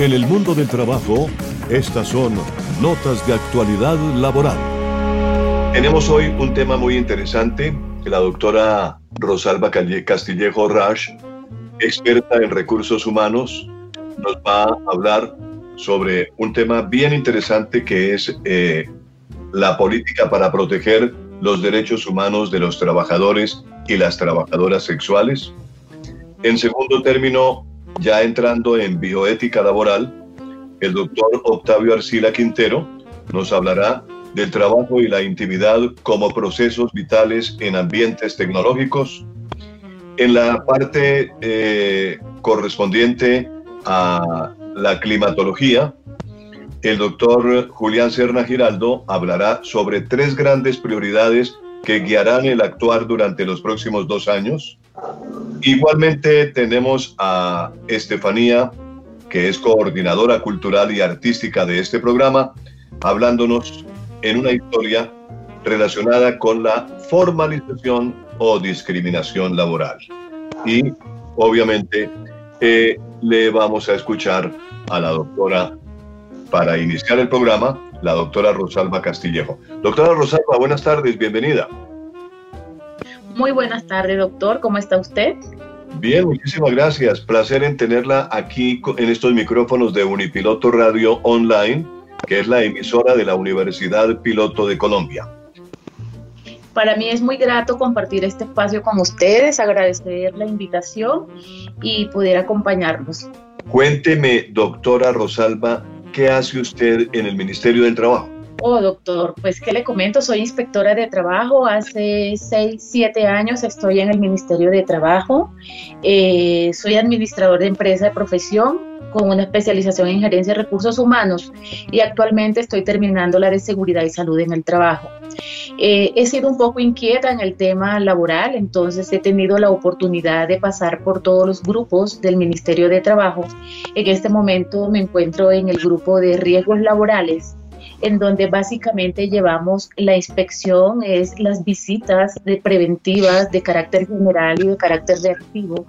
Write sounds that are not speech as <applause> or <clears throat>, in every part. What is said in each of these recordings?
En el mundo del trabajo, estas son notas de actualidad laboral. Tenemos hoy un tema muy interesante. La doctora Rosalba Castillejo Rash, experta en recursos humanos, nos va a hablar sobre un tema bien interesante que es eh, la política para proteger los derechos humanos de los trabajadores y las trabajadoras sexuales. En segundo término, ya entrando en bioética laboral, el doctor Octavio Arcila Quintero nos hablará del trabajo y la intimidad como procesos vitales en ambientes tecnológicos. En la parte eh, correspondiente a la climatología, el doctor Julián Serna Giraldo hablará sobre tres grandes prioridades que guiarán el actuar durante los próximos dos años. Igualmente tenemos a Estefanía, que es coordinadora cultural y artística de este programa, hablándonos en una historia relacionada con la formalización o discriminación laboral. Y obviamente eh, le vamos a escuchar a la doctora para iniciar el programa, la doctora Rosalba Castillejo. Doctora Rosalba, buenas tardes, bienvenida. Muy buenas tardes, doctor. ¿Cómo está usted? Bien, muchísimas gracias. Placer en tenerla aquí en estos micrófonos de Unipiloto Radio Online, que es la emisora de la Universidad Piloto de Colombia. Para mí es muy grato compartir este espacio con ustedes, agradecer la invitación y poder acompañarnos. Cuénteme, doctora Rosalba, ¿qué hace usted en el Ministerio del Trabajo? Oh, doctor, pues qué le comento, soy inspectora de trabajo, hace 6, 7 años estoy en el Ministerio de Trabajo, eh, soy administrador de empresa de profesión con una especialización en gerencia de recursos humanos y actualmente estoy terminando la de seguridad y salud en el trabajo. Eh, he sido un poco inquieta en el tema laboral, entonces he tenido la oportunidad de pasar por todos los grupos del Ministerio de Trabajo. En este momento me encuentro en el grupo de riesgos laborales en donde básicamente llevamos la inspección, es las visitas de preventivas de carácter general y de carácter reactivo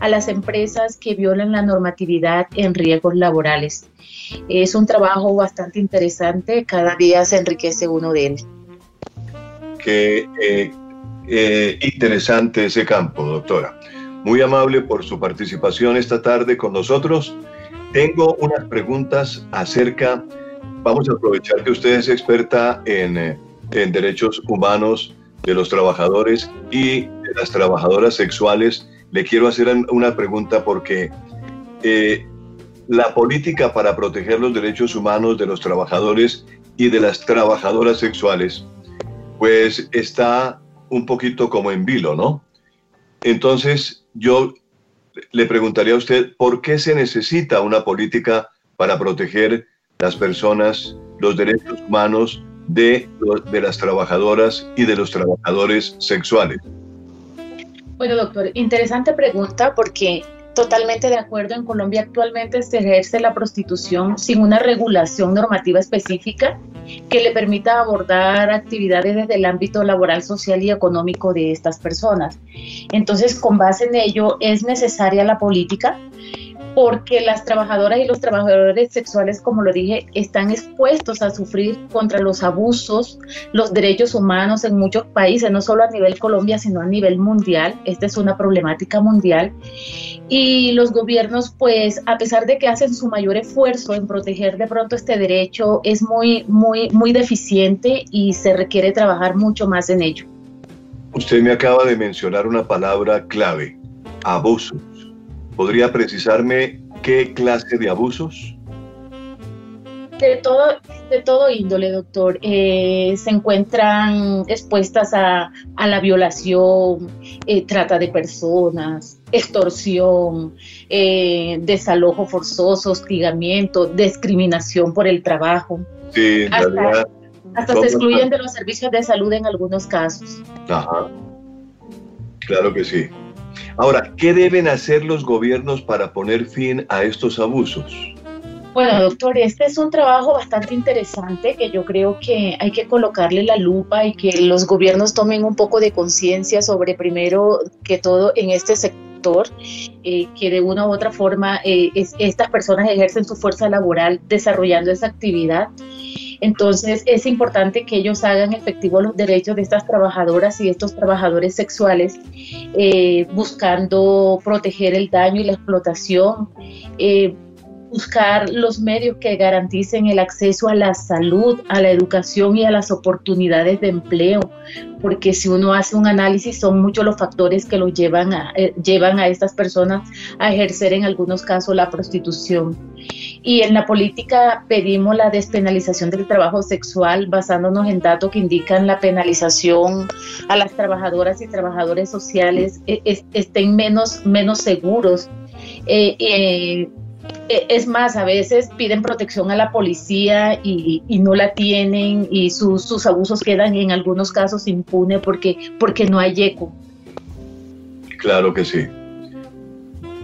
a las empresas que violan la normatividad en riesgos laborales. Es un trabajo bastante interesante, cada día se enriquece uno de él. Qué eh, eh, interesante ese campo, doctora. Muy amable por su participación esta tarde con nosotros. Tengo unas preguntas acerca vamos a aprovechar que usted es experta en, eh, en derechos humanos de los trabajadores y de las trabajadoras sexuales. Le quiero hacer una pregunta porque eh, la política para proteger los derechos humanos de los trabajadores y de las trabajadoras sexuales, pues está un poquito como en vilo, ¿no? Entonces, yo le preguntaría a usted, ¿por qué se necesita una política para proteger las personas, los derechos humanos de, de las trabajadoras y de los trabajadores sexuales? Bueno, doctor, interesante pregunta porque totalmente de acuerdo, en Colombia actualmente se ejerce la prostitución sin una regulación normativa específica que le permita abordar actividades desde el ámbito laboral, social y económico de estas personas. Entonces, con base en ello, es necesaria la política porque las trabajadoras y los trabajadores sexuales, como lo dije, están expuestos a sufrir contra los abusos, los derechos humanos en muchos países, no solo a nivel Colombia, sino a nivel mundial. Esta es una problemática mundial. Y los gobiernos, pues, a pesar de que hacen su mayor esfuerzo en proteger de pronto este derecho, es muy, muy, muy deficiente y se requiere trabajar mucho más en ello. Usted me acaba de mencionar una palabra clave, abuso. ¿Podría precisarme qué clase de abusos? De todo, de todo índole, doctor. Eh, se encuentran expuestas a, la violación, eh, trata de personas, extorsión, eh, desalojo forzoso, hostigamiento, discriminación por el trabajo. Sí, hasta, hasta se excluyen de los servicios de salud en algunos casos. Ajá. Claro que sí. Ahora, ¿qué deben hacer los gobiernos para poner fin a estos abusos? Bueno, doctor, este es un trabajo bastante interesante que yo creo que hay que colocarle la lupa y que los gobiernos tomen un poco de conciencia sobre, primero que todo, en este sector eh, que de una u otra forma eh, estas personas ejercen su fuerza laboral desarrollando esa actividad. Entonces es importante que ellos hagan efectivos los derechos de estas trabajadoras y estos trabajadores sexuales, eh, buscando proteger el daño y la explotación, buscar los medios que garanticen el acceso a la salud, a la educación y a las oportunidades de empleo, porque si uno hace un análisis son muchos los factores que los llevan a, eh, llevan a estas personas a ejercer en algunos casos la prostitución. Y en la política pedimos la despenalización del trabajo sexual basándonos en datos que indican la penalización a las trabajadoras y trabajadores sociales eh, estén menos, menos seguros. Eh, e, es más, a veces piden protección a la policía y, no la tienen y sus, abusos quedan en algunos casos impunes porque, porque no hay eco. Claro que sí.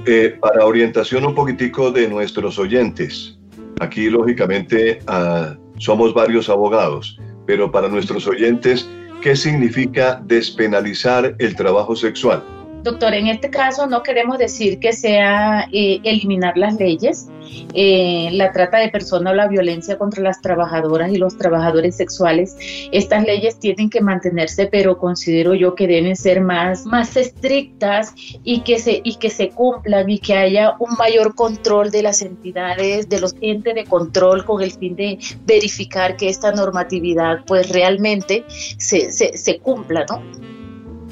Eh, para orientación un poquitico de nuestros oyentes, aquí lógicamente ah, somos varios abogados, pero para nuestros oyentes, ¿qué significa despenalizar el trabajo sexual? Doctor, en este caso no queremos decir que sea eh, eliminar las leyes, eh, la trata de personas o la violencia contra las trabajadoras y los trabajadores sexuales. Estas leyes tienen que mantenerse, pero considero yo que deben ser más, más estrictas y que, se, y que se cumplan y que haya un mayor control de las entidades, de los entes de control con el fin de verificar que esta normatividad pues realmente se, se, se cumpla, ¿no?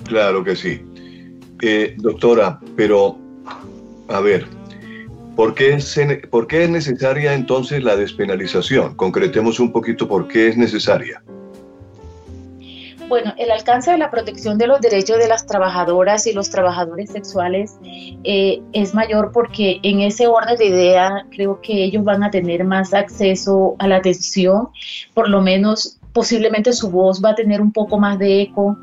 Claro que sí. Eh, doctora, pero a ver, ¿por qué, es, ¿por qué es necesaria entonces la despenalización? Concretemos un poquito por qué es necesaria. Bueno, el alcance de la protección de los derechos de las trabajadoras y los trabajadores sexuales eh, es mayor porque en ese orden de idea creo que ellos van a tener más acceso a la atención, por lo menos posiblemente su voz va a tener un poco más de eco,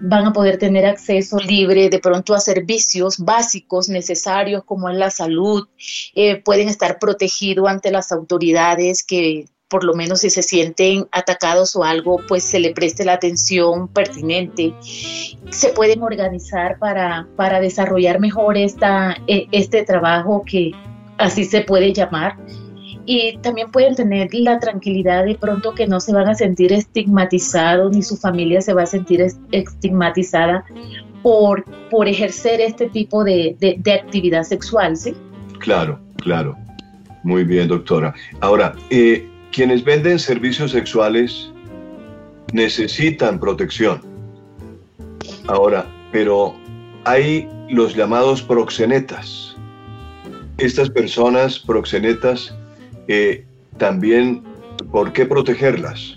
van a poder tener acceso libre de pronto a servicios básicos necesarios como es la salud, eh, pueden estar protegidos ante las autoridades que por lo menos si se sienten atacados o algo, pues se le preste la atención pertinente. Se pueden organizar para, para desarrollar mejor esta, e, este trabajo que así se puede llamar y también pueden tener la tranquilidad de pronto que no se van a sentir estigmatizados ni su familia se va a sentir estigmatizada por, por ejercer este tipo de, actividad sexual, ¿sí? Claro, claro. Muy bien, doctora. Ahora, eh, quienes venden servicios sexuales necesitan protección. Ahora, pero hay los llamados proxenetas. Estas personas proxenetas eh, también, ¿por qué protegerlas?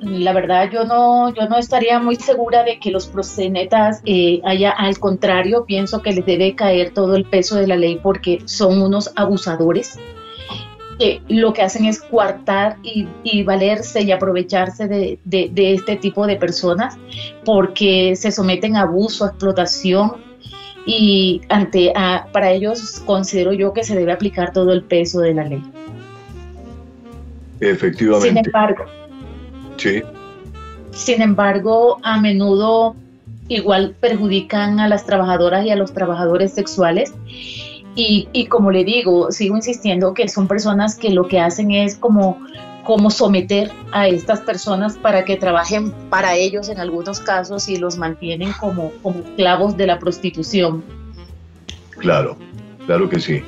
La verdad, yo no, yo no estaría muy segura de que los proxenetas eh, haya, al contrario, pienso que les debe caer todo el peso de la ley porque son unos abusadores. que lo que hacen es coartar y, valerse y aprovecharse de, de, este tipo de personas porque se someten a abuso, a explotación y ante para ellos considero yo que se debe aplicar todo el peso de la ley. Efectivamente. Sin embargo, sí. Sin embargo, a menudo igual perjudican a las trabajadoras y a los trabajadores sexuales. Y, y como le digo, sigo insistiendo que son personas que lo que hacen es como cómo someter a estas personas para que trabajen para ellos en algunos casos y los mantienen como, como esclavos de la prostitución. Claro, claro que sí.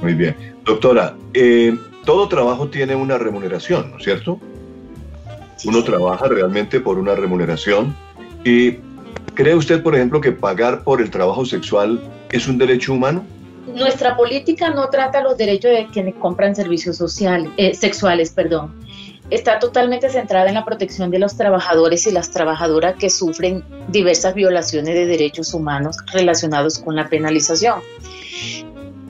Muy bien. Doctora, eh, todo trabajo tiene una remuneración, ¿no es cierto? Uno trabaja realmente por una remuneración. ¿Y cree usted, por ejemplo, que pagar por el trabajo sexual es un derecho humano? Nuestra política no trata los derechos de quienes compran servicios sociales, eh, sexuales, perdón. Está totalmente centrada en la protección de los trabajadores y las trabajadoras que sufren diversas violaciones de derechos humanos relacionados con la penalización.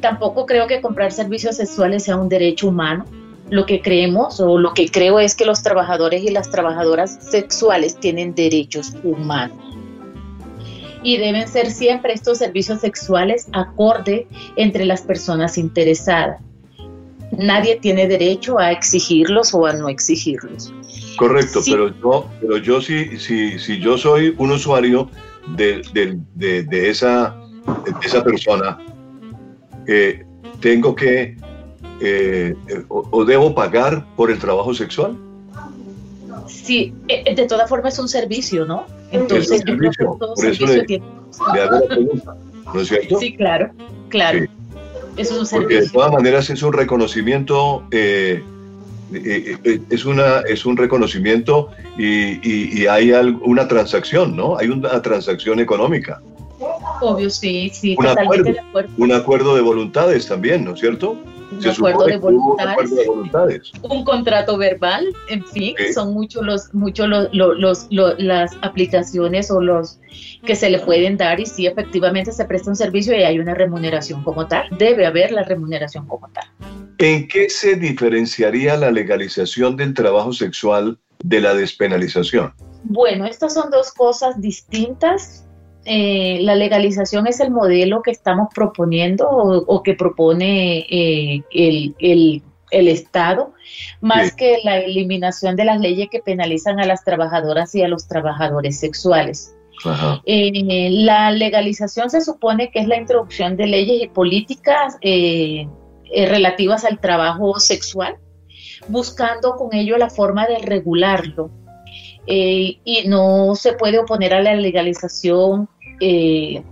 Tampoco creo que comprar servicios sexuales sea un derecho humano. Lo que creemos o lo que creo es que los trabajadores y las trabajadoras sexuales tienen derechos humanos y deben ser siempre estos servicios sexuales acorde entre las personas interesadas. Nadie tiene derecho a exigirlos o a no exigirlos. Correcto, pero yo, pero yo si, si, si yo soy un usuario de, esa, esa persona, eh, tengo que eh, o, debo pagar por el trabajo sexual? Sí, eh, de todas formas es un servicio, ¿no? Entonces, yo creo todo servicio tiene... ¿no es cierto? Sí, claro, claro. Eso es un servicio. Porque de todas maneras es un reconocimiento, eh, es, una, es un reconocimiento y, hay una transacción, ¿no? Hay una transacción económica. Obvio, sí, sí, un totalmente de acuerdo. Un acuerdo de voluntades también, ¿no es cierto? un acuerdo de, voluntades, un contrato verbal, en fin, son muchos los, muchos los, las aplicaciones o los que se le pueden dar y si efectivamente se presta un servicio y hay una remuneración como tal, debe haber la remuneración como tal. ¿En qué se diferenciaría la legalización del trabajo sexual de la despenalización? Bueno, estas son dos cosas distintas eh, la legalización es el modelo que estamos proponiendo o, que propone eh, el, Estado, más que la eliminación de las leyes que penalizan a las trabajadoras y a los trabajadores sexuales. Eh, la legalización se supone que es la introducción de leyes y políticas relativas al trabajo sexual, buscando con ello la forma de regularlo eh, y no se puede oponer a la legalización, eh,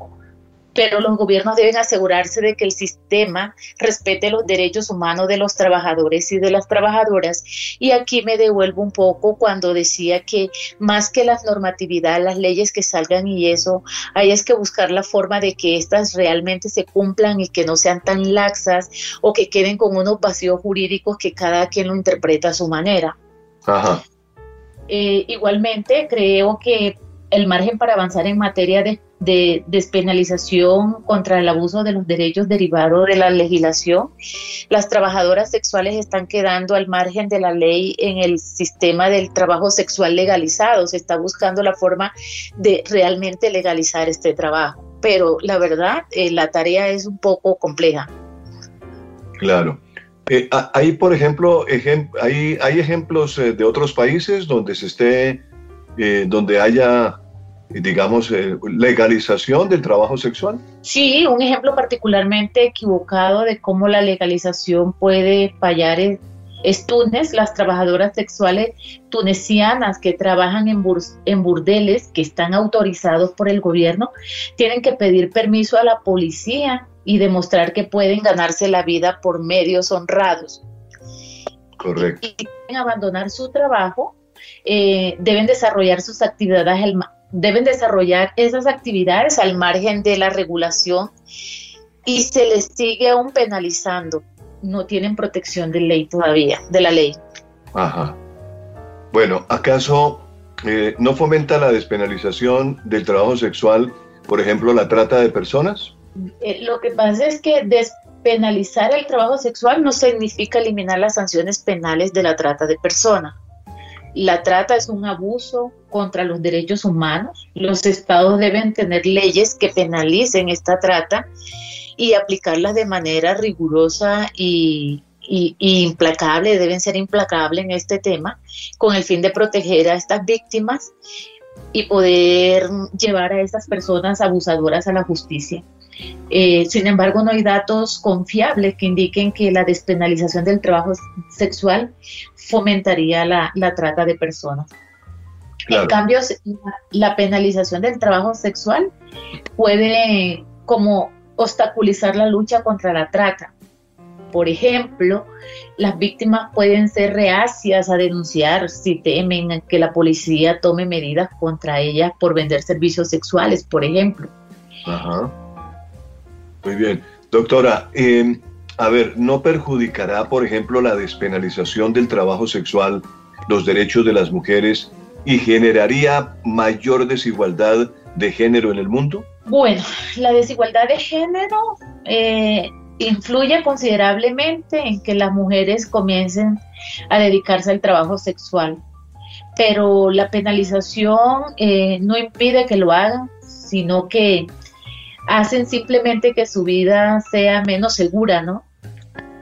pero los gobiernos deben asegurarse de que el sistema respete los derechos humanos de los trabajadores y de las trabajadoras. Y aquí me devuelvo un poco cuando decía que más que las normatividad, las leyes que salgan y eso, hay es que buscar la forma de que éstas realmente se cumplan y que no sean tan laxas o que queden con unos vacíos jurídicos que cada quien lo interpreta a su manera. Ajá. Eh, igualmente, creo que el margen para avanzar en materia de, despenalización contra el abuso de los derechos derivados de la legislación, las trabajadoras sexuales están quedando al margen de la ley en el sistema del trabajo sexual legalizado. Se está buscando la forma de realmente legalizar este trabajo. Pero la verdad, eh, la tarea es un poco compleja. Claro. Eh, hay, por ejemplo, hay, hay, ejemplos eh, de otros países donde se esté, eh, donde haya, digamos, legalización del trabajo sexual. Sí, un ejemplo particularmente equivocado de cómo la legalización puede fallar es, Túnez. Las trabajadoras sexuales tunecianas que trabajan en, en burdeles que están autorizados por el gobierno tienen que pedir permiso a la policía y demostrar que pueden ganarse la vida por medios honrados. Correcto. Y, deben abandonar su trabajo, eh, deben desarrollar sus actividades, deben desarrollar esas actividades al margen de la regulación y se les sigue aún penalizando. No tienen protección de ley todavía, de la ley. Ajá. Bueno, ¿acaso eh, no fomenta la despenalización del trabajo sexual, por ejemplo, la trata de personas? Eh, lo que pasa es que despenalizar el trabajo sexual no significa eliminar las sanciones penales de la trata de personas. La trata es un abuso contra los derechos humanos. Los estados deben tener leyes que penalicen esta trata y aplicarlas de manera rigurosa y, implacable, deben ser implacables en este tema, con el fin de proteger a estas víctimas y poder llevar a estas personas abusadoras a la justicia. Eh, sin embargo, no hay datos confiables que indiquen que la despenalización del trabajo sexual fomentaría la, trata de personas. En cambio, la penalización del trabajo sexual puede como obstaculizar la lucha contra la trata. Por ejemplo, las víctimas pueden ser reacias a denunciar si temen que la policía tome medidas contra ellas por vender servicios sexuales, por ejemplo. Ajá. Muy bien. Doctora, em, a ver, ¿no perjudicará, por ejemplo, la despenalización del trabajo sexual los derechos de las mujeres y generaría mayor desigualdad de género en el mundo? Bueno, la desigualdad de género eh, influye considerablemente en que las mujeres comiencen a dedicarse al trabajo sexual, pero la penalización eh, no impide que lo hagan, sino que hacen simplemente que su vida sea menos segura, ¿no?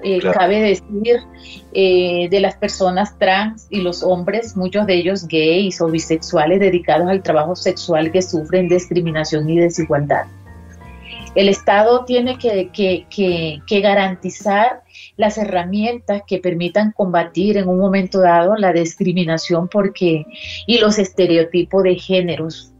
Eh, cabe decir eh, de las personas trans y los hombres, muchos de ellos gays o bisexuales dedicados al trabajo sexual que sufren discriminación y desigualdad. El Estado tiene que, que, garantizar las herramientas que permitan combatir en un momento dado la discriminación porque, y los estereotipos de géneros.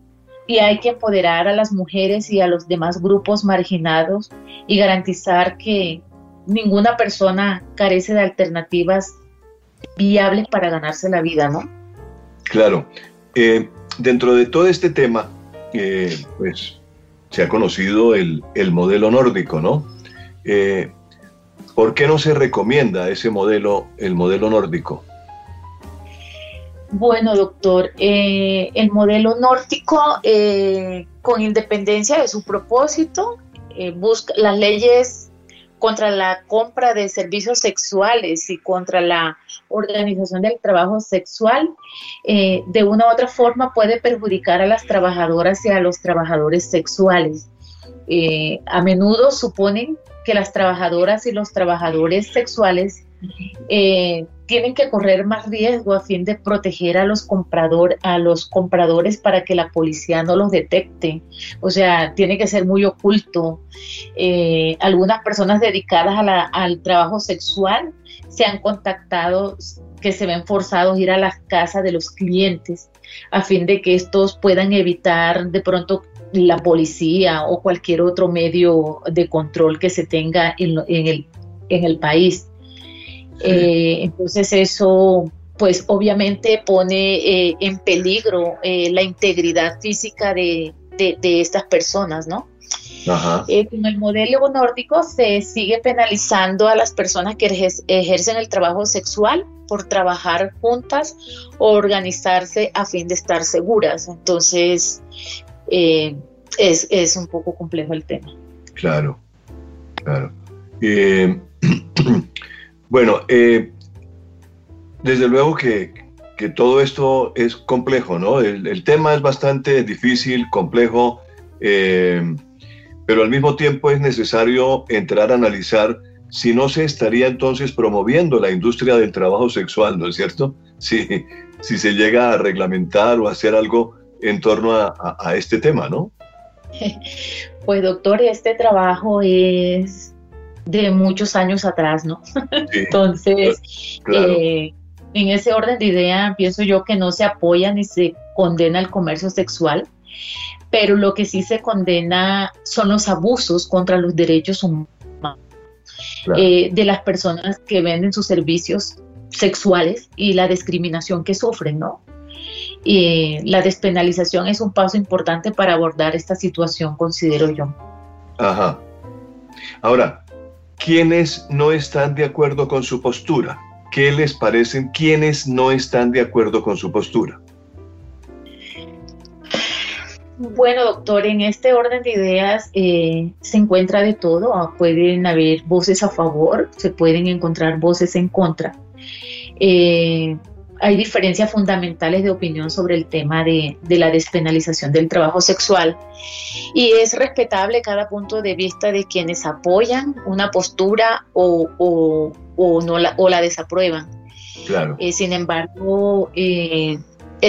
Y hay que empoderar a las mujeres y a los demás grupos marginados y garantizar que ninguna persona carece de alternativas viables para ganarse la vida, ¿no? Claro. Eh, dentro de todo este tema, eh, pues se ha conocido el, modelo nórdico, ¿no? Eh, ¿Por qué no se recomienda ese modelo, el modelo nórdico? Bueno, doctor, el modelo nórdico, con independencia de su propósito, busca las leyes contra la compra de servicios sexuales y contra la organización del trabajo sexual, eh, de una u otra forma puede perjudicar a las trabajadoras y a los trabajadores sexuales. Eh, a menudo suponen que las trabajadoras y los trabajadores sexuales eh, tienen que correr más riesgo a fin de proteger a los, comprador, a los compradores para que la policía no los detecte. O sea, tiene que ser muy oculto. Eh, algunas personas dedicadas al trabajo sexual se han contactado que se ven forzados a ir a las casas de los clientes a fin de que estos puedan evitar de pronto la policía o cualquier otro medio de control que se tenga en, el, en el país. Eh, entonces eso pues obviamente pone eh, en peligro eh, la integridad física de, estas personas, ¿no? Ajá. con el modelo nórdico se sigue penalizando a las personas que ejercen el trabajo sexual por trabajar juntas o organizarse a fin de estar seguras. Entonces, es, es, un poco complejo el tema. Claro, claro. <clears throat> Bueno, eh, desde luego que, todo esto es complejo, ¿no? El, tema es bastante difícil, complejo, eh, pero al mismo tiempo es necesario entrar a analizar si no se estaría entonces promoviendo la industria del trabajo sexual, ¿no es cierto? <laughs> Si, si se llega a reglamentar o hacer algo en torno a este tema, ¿no? <laughs> Pues doctor, este trabajo es de muchos años atrás, ¿no? <laughs> Entonces, eh, en ese orden de idea, pienso yo que no se apoya ni se condena el comercio sexual, pero lo que sí se condena son los abusos contra los derechos humanos eh, de las personas que venden sus servicios sexuales y la discriminación que sufren, ¿no? Y la despenalización es un paso importante para abordar esta situación, considero yo. Ajá. Ahora, ¿Quiénes no están de acuerdo con su postura? ¿Qué les parecen quienes no están de acuerdo con su postura? Bueno, doctor, en este orden de ideas eh, se encuentra de todo. Ah, pueden haber voces a favor, se pueden encontrar voces en contra. Eh, hay diferencias fundamentales de opinión sobre el tema de, la despenalización del trabajo sexual y es respetable cada punto de vista de quienes apoyan una postura o, no la, o la desaprueban. Claro. Eh, sin embargo, eh,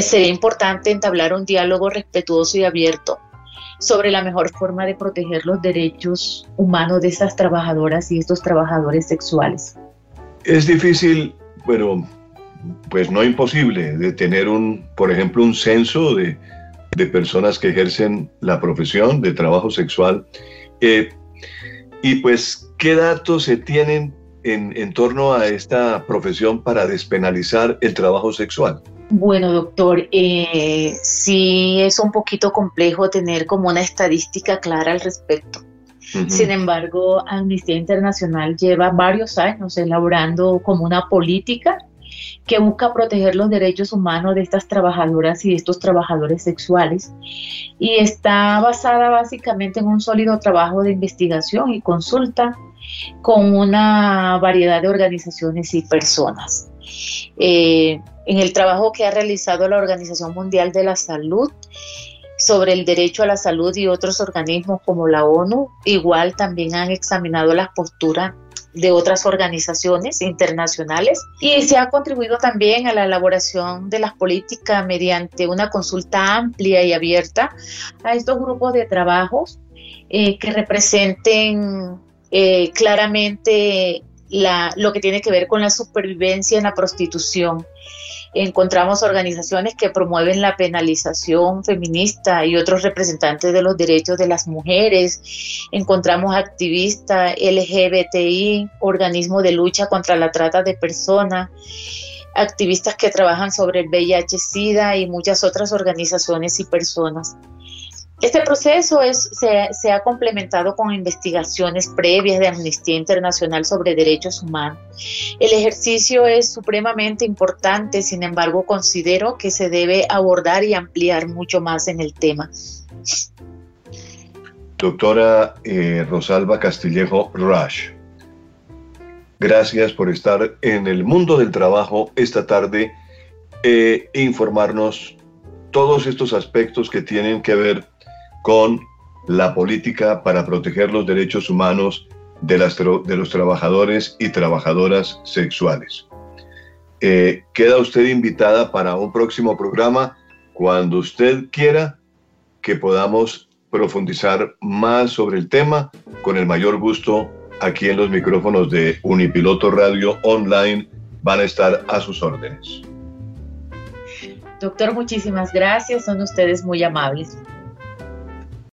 sería importante entablar un diálogo respetuoso y abierto sobre la mejor forma de proteger los derechos humanos de estas trabajadoras y estos trabajadores sexuales. Es difícil, pero pues no imposible de tener un, por ejemplo, un censo de, personas que ejercen la profesión de trabajo sexual. Eh, y pues, ¿qué datos se tienen en, torno a esta profesión para despenalizar el trabajo sexual? Bueno, doctor, eh, sí es un poquito complejo tener como una estadística clara al respecto. Sin embargo, Amnistía Internacional lleva varios años elaborando como una política que busca proteger los derechos humanos de estas trabajadoras y de estos trabajadores sexuales y está basada básicamente en un sólido trabajo de investigación y consulta con una variedad de organizaciones y personas. Eh, en el trabajo que ha realizado la Organización Mundial de la Salud sobre el derecho a la salud y otros organismos como la ONU, igual también han examinado las posturas de otras organizaciones internacionales y se ha contribuido también a la elaboración de las políticas mediante una consulta amplia y abierta a estos grupos de trabajo eh, que representen eh, claramente lo que tiene que ver con la supervivencia en la prostitución. Encontramos organizaciones que promueven la penalización feminista y otros representantes de los derechos de las mujeres. Encontramos activistas LGBTI, organismos de lucha contra la trata de personas, activistas que trabajan sobre el VIH-Sida y muchas otras organizaciones y personas. Este proceso es, se, ha complementado con investigaciones previas de Amnistía Internacional sobre derechos humanos. El ejercicio es supremamente importante, sin embargo, considero que se debe abordar y ampliar mucho más en el tema. Doctora eh, Rosalba Castillejo Rush, gracias por estar en el mundo del trabajo esta tarde e informarnos todos estos aspectos que tienen que ver con la política para proteger los derechos humanos de, las, de los trabajadores y trabajadoras sexuales. Eh, queda usted invitada para un próximo programa cuando usted quiera que podamos profundizar más sobre el tema con el mayor gusto aquí en los micrófonos de Unipiloto Radio Online van a estar a sus órdenes. Doctor, muchísimas gracias, son ustedes muy amables.